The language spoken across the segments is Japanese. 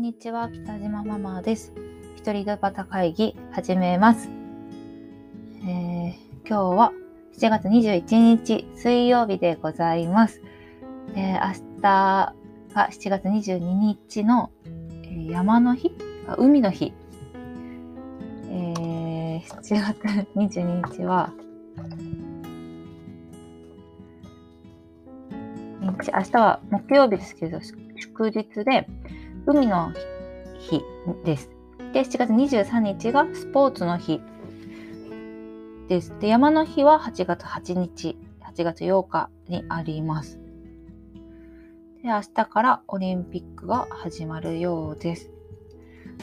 んにちは、北島ママです。一人ドバタ会議始めます。えー、今日は7月21日水曜日でございます。えー、明日が7月22日の、えー、山の日海の日。えー、7月22日は明日は木曜日ですけど、祝日で、海の日です。で、7月23日がスポーツの日です。で、山の日は8月8日、8月8日にあります。で、明日からオリンピックが始まるようです。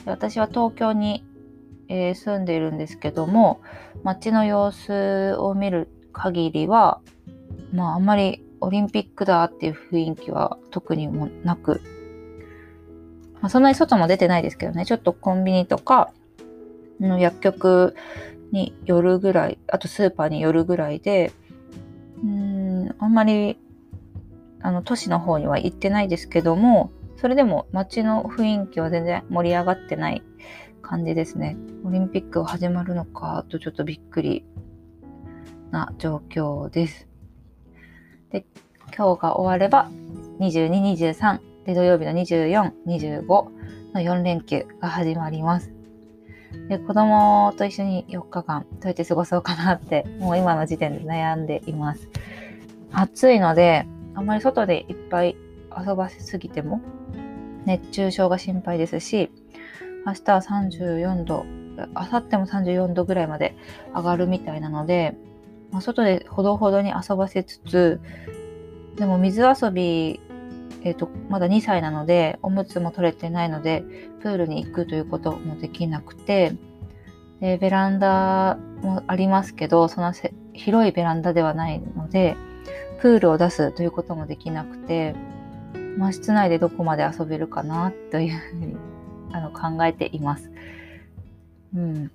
で私は東京に、えー、住んでいるんですけども、街の様子を見る限りは、まあ、あんまりオリンピックだっていう雰囲気は特にもなく、まあ、そんなに外も出てないですけどね、ちょっとコンビニとか、の薬局に寄るぐらい、あとスーパーに寄るぐらいで、うん、あんまり、あの、都市の方には行ってないですけども、それでも街の雰囲気は全然盛り上がってない感じですね。オリンピックが始まるのかとちょっとびっくりな状況です。で、今日が終われば22、23で土曜日の24、25の4連休が始まります。で子供と一緒に4日間どうやって過ごそうかなってもう今の時点で悩んでいます。暑いのであんまり外でいっぱい遊ばせすぎても熱中症が心配ですし明日は34度明後日も34度ぐらいまで上がるみたいなのでまあ、外でほどほどに遊ばせつつ、でも水遊び、えっ、ー、と、まだ2歳なので、おむつも取れてないので、プールに行くということもできなくて、でベランダもありますけど、その広いベランダではないので、プールを出すということもできなくて、まあ、室内でどこまで遊べるかなというふうにあの考えています。うん。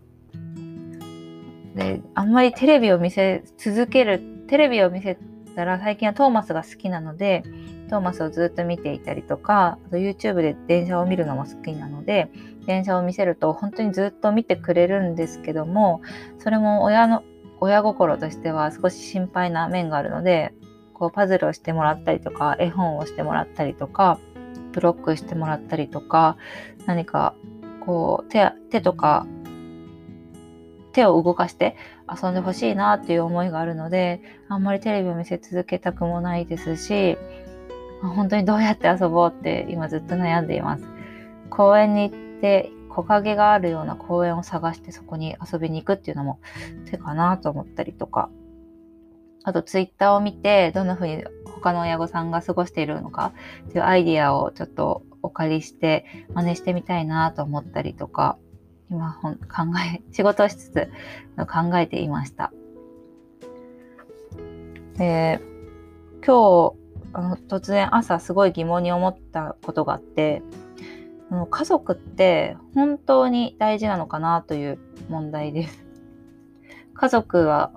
で、あんまりテレビを見せ続ける、テレビを見せたら最近はトーマスが好きなので、トーマスをずっと見ていたりとか、あと YouTube で電車を見るのも好きなので、電車を見せると本当にずっと見てくれるんですけども、それも親の、親心としては少し心配な面があるので、こうパズルをしてもらったりとか、絵本をしてもらったりとか、ブロックしてもらったりとか、何かこう手手とか手を動かして遊んでほしいなっていう思いがあるので、あんまりテレビを見せ続けたくもないですし、本当にどうやって遊ぼうって今ずっと悩んでいます。公園に行って木陰があるような公園を探してそこに遊びに行くっていうのも手かなと思ったりとか、あとツイッターを見てどんな風に他の親御さんが過ごしているのかっていうアイディアをちょっとお借りして真似してみたいなと思ったりとか、今考え、仕事しつつ考えていました。で、今日、あの突然朝すごい疑問に思ったことがあってあの、家族って本当に大事なのかなという問題です。家族は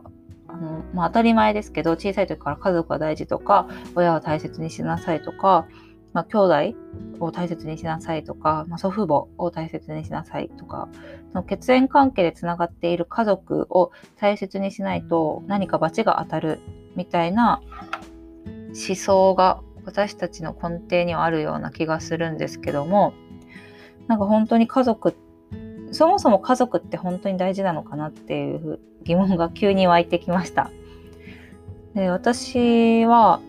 あの、まあ、当たり前ですけど小さい時から家族は大事とか親を大切にしなさいとかまあ、兄弟を大切にしなさいとか、まあ、祖父母を大切にしなさいとか、その血縁関係でつながっている家族を大切にしないと何か罰が当たるみたいな思想が私たちの根底にはあるような気がするんですけども、なんか本当に家族、そもそも家族って本当に大事なのかなっていう疑問が急に湧いてきました。で私は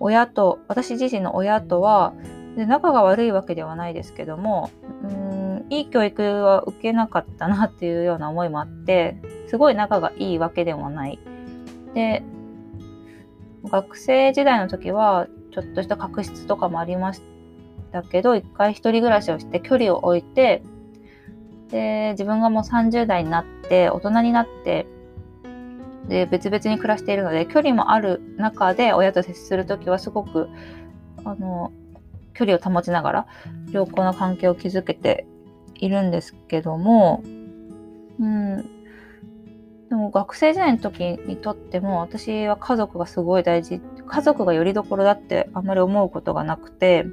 親と私自身の親とはで仲が悪いわけではないですけどもうんいい教育は受けなかったなっていうような思いもあってすごい仲がいいわけでもない。で学生時代の時はちょっとした確執とかもありましたけど一回一人暮らしをして距離を置いてで自分がもう30代になって大人になってで別々に暮らしているので距離もある中で親と接する時はすごくあの距離を保ちながら良好な関係を築けているんですけども、うん、でも学生時代の時にとっても私は家族がすごい大事家族がよりどころだってあんまり思うことがなくて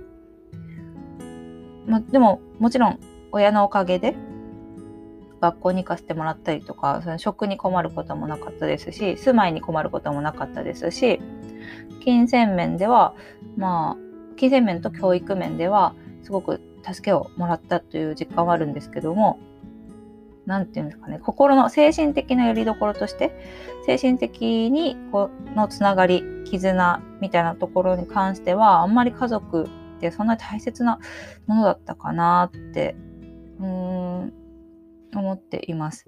ま、でももちろん親のおかげで学校に行かせてもらったりとかその食に困ることもなかったですし住まいに困ることもなかったですし金銭面ではまあ金銭面と教育面ではすごく助けをもらったという実感はあるんですけども何て言うんですかね心の精神的な拠り所として精神的にこのつながり絆みたいなところに関してはあんまり家族ってそんなに大切なものだったかなってうーん思っています。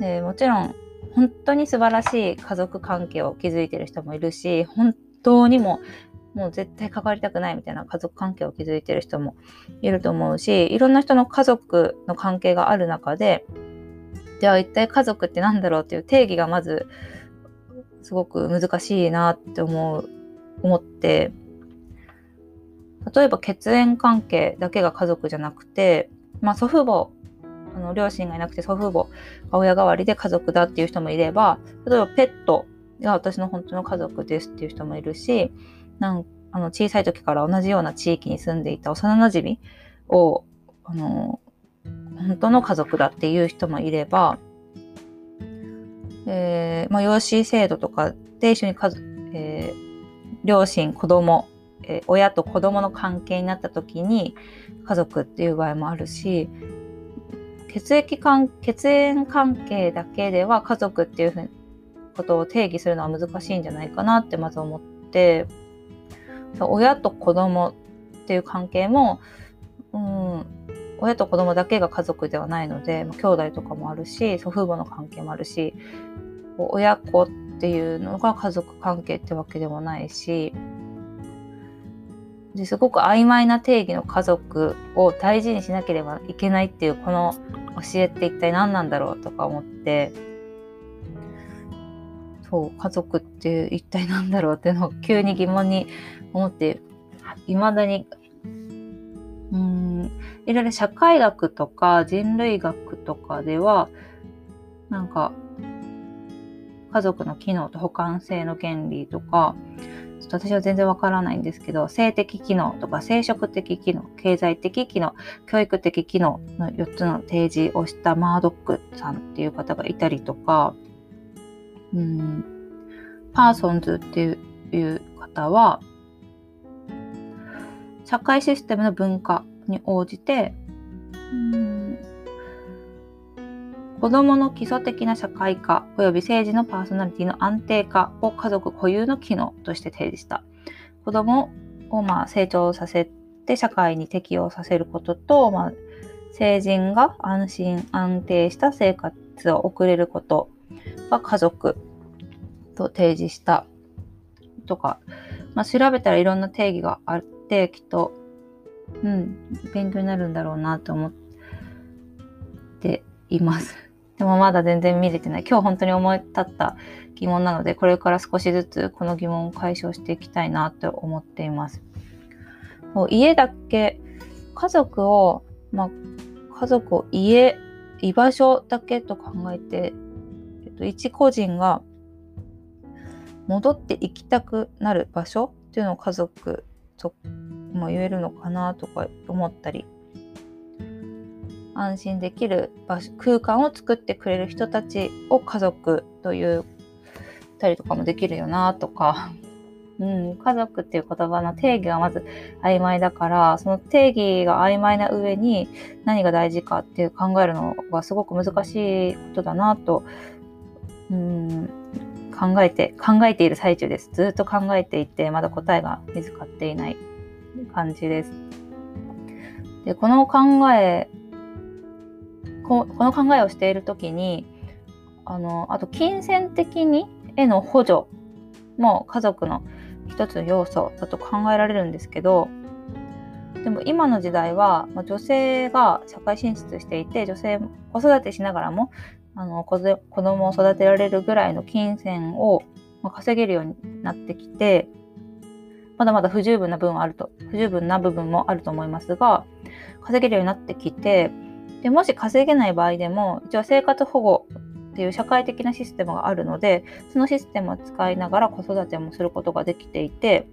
でもちろん本当に素晴らしい家族関係を築いてる人もいるし本当にももう絶対関わりたくないみたいな家族関係を築いてる人もいると思うしいろんな人の家族の関係がある中でじゃあ一体家族って何だろうっていう定義がまずすごく難しいなって思う思って例えば血縁関係だけが家族じゃなくて、まあ、祖父母あの両親がいなくて祖父母が親代わりで家族だっていう人もいれば例えばペットが私の本当の家族ですっていう人もいるしなんあの小さい時から同じような地域に住んでいた幼なじみをあの本当の家族だっていう人もいれば、えーまあ、養子制度とかで一緒に家族、えー、両親子供え親と子供の関係になった時に家族っていう場合もあるし血液関血縁関係だけでは家族っていうことを定義するのは難しいんじゃないかなってまず思って親と子供っていう関係も、うん、親と子供だけが家族ではないので、まあ、兄弟とかもあるし祖父母の関係もあるし親子っていうのが家族関係ってわけでもないしですごく曖昧な定義の家族を大事にしなければいけないっていうこの教えって一体何なんだろうとか思ってそう家族って一体何だろうっていうのを急に疑問に思っていまだにうんいろいろ社会学とか人類学とかではなんか家族の機能と補完性の原理とかちょっと私は全然わからないんですけど、性的機能とか生殖的機能、経済的機能、教育的機能の4つの提示をしたマードックさんっていう方がいたりとか、うん、パーソンズっていう方は、社会システムの文化に応じて、うん。子供の基礎的な社会化及び政治のパーソナリティの安定化を家族固有の機能として提示した。子供をまあ成長させて社会に適応させることと、まあ、成人が安心安定した生活を送れること。が家族と提示したとか、まあ、調べたらいろんな定義があってきっと、うん、勉強になるんだろうなと思っています。でもまだ全然見れてない。今日本当に思い立った疑問なので、これから少しずつこの疑問を解消していきたいなと思っています。家だけ、家族を、まあ、家族を家、居場所だけと考えて、と、一個人が戻って行きたくなる場所っていうのを家族とも言えるのかなとか思ったり安心できる場所空間を作ってくれる人たちを家族というたりとかもできるよなとか、うん、家族っていう言葉の定義がまず曖昧だからその定義が曖昧な上に何が大事かっていう考えるのがすごく難しいことだなと、うん、考えて考えている最中ですずっと考えていてまだ答えが見つかっていない感じです。でこの考えこの考えをしている時にあのあと金銭的にへの補助も家族の一つの要素だと考えられるんですけどでも今の時代は、まあ、女性が社会進出していて女性子育てしながらもあの子子供を育てられるぐらいの金銭を、稼げるようになってきてまだまだ不十分な部分あると不十分な部分もあると思いますが稼げるようになってきてでもし稼げない場合でも一応生活保護っていう社会的なシステムがあるのでそのシステムを使いながら子育てもすることができていて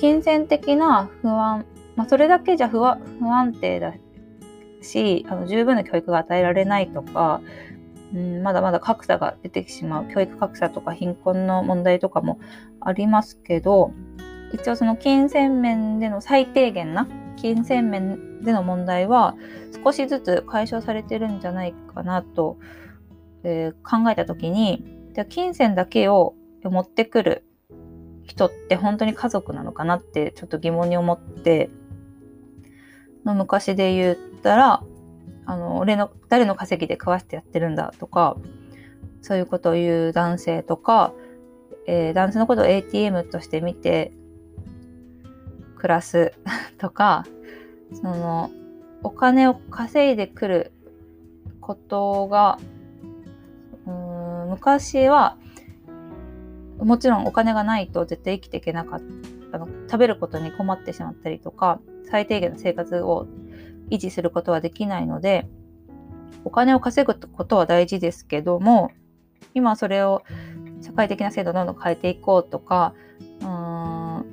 金銭的な不安まあ、それだけじゃ不不安定だしあの十分な教育が与えられないとか、うん、まだまだ格差が出てきてしまう教育格差とか貧困の問題とかもありますけど一応その金銭面での最低限な金銭面での問題は少しずつ解消されてるんじゃないかなと、えー、考えた時に金銭だけを持ってくる人って本当に家族なのかなってちょっと疑問に思っての昔で言ったらあの俺の誰の稼ぎで食わしてやってるんだとかそういうことを言う男性とか、えー、男性のことを ATM として見て暮らす とかそのお金を稼いでくることがうん昔はもちろんお金がないと絶対生きていけなかったあの食べることに困ってしまったりとか最低限の生活を維持することはできないのでお金を稼ぐことは大事ですけども今それを社会的な制度をどんどん変えていこうとかうん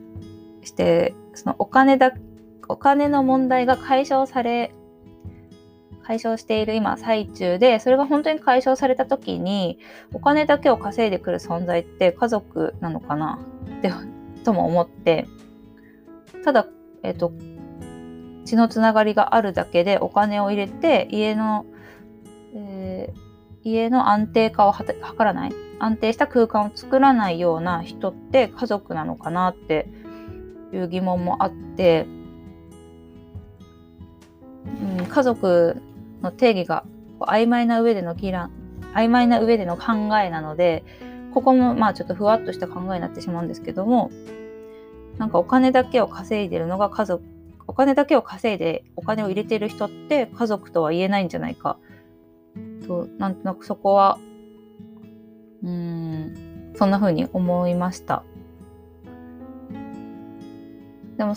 してそのお金だお金の問題が解消され解消している今最中でそれが本当に解消された時にお金だけを稼いでくる存在って家族なのかな？ってとも思ってただえっ、と血のつながりがあるだけでお金を入れて家の、えー、家の安定化を図らない安定した空間を作らないような人って家族なのかなっていう疑問もあって、うん、家族の定義が曖昧な上での議論曖昧な上での考えなのでここもまあちょっとふわっとした考えになってしまうんですけどもなんかお金だけを稼いでるのが家族お金だけを稼いでお金を入れてる人って家族とは言えないんじゃないか。となんとなくそこはうんそんな風に思いました。でも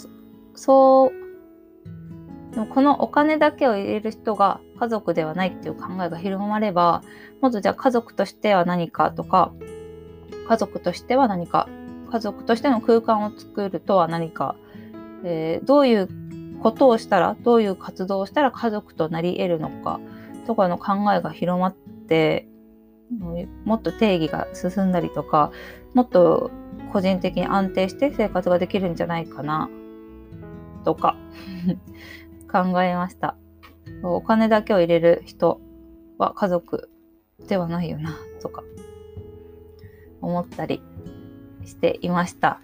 そうでもこのお金だけを入れる人が家族ではないっていう考えが広まればもっとじゃあ家族としては何かとか家族としては何か家族としての空間を作るとは何か、えー、どういうことをしたらどういう活動をしたら家族となり得るのかとかの考えが広まってもっと定義が進んだりとかもっと個人的に安定して生活ができるんじゃないかなとか 考えました。お金だけを入れる人は家族ではないよな、とか思ったりしていました。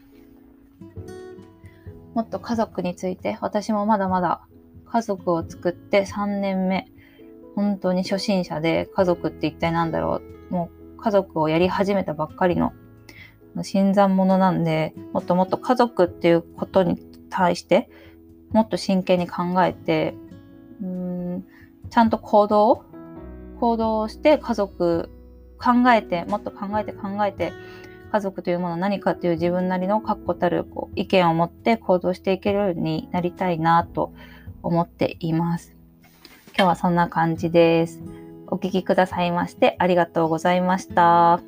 もっと家族について、私もまだまだ家族を作って3年目、本当に初心者で家族って一体何だろう。もう家族をやり始めたばっかりの新参者なんで、もっともっと家族っていうことに対してもっと真剣に考えて、うん、ちゃんと行動行動して家族考えて、もっと考えて考えて、家族というものは何かという自分なりの確固たるこう意見を持って行動していけるようになりたいなと思っています。今日はそんな感じです。お聴きくださいましてありがとうございました。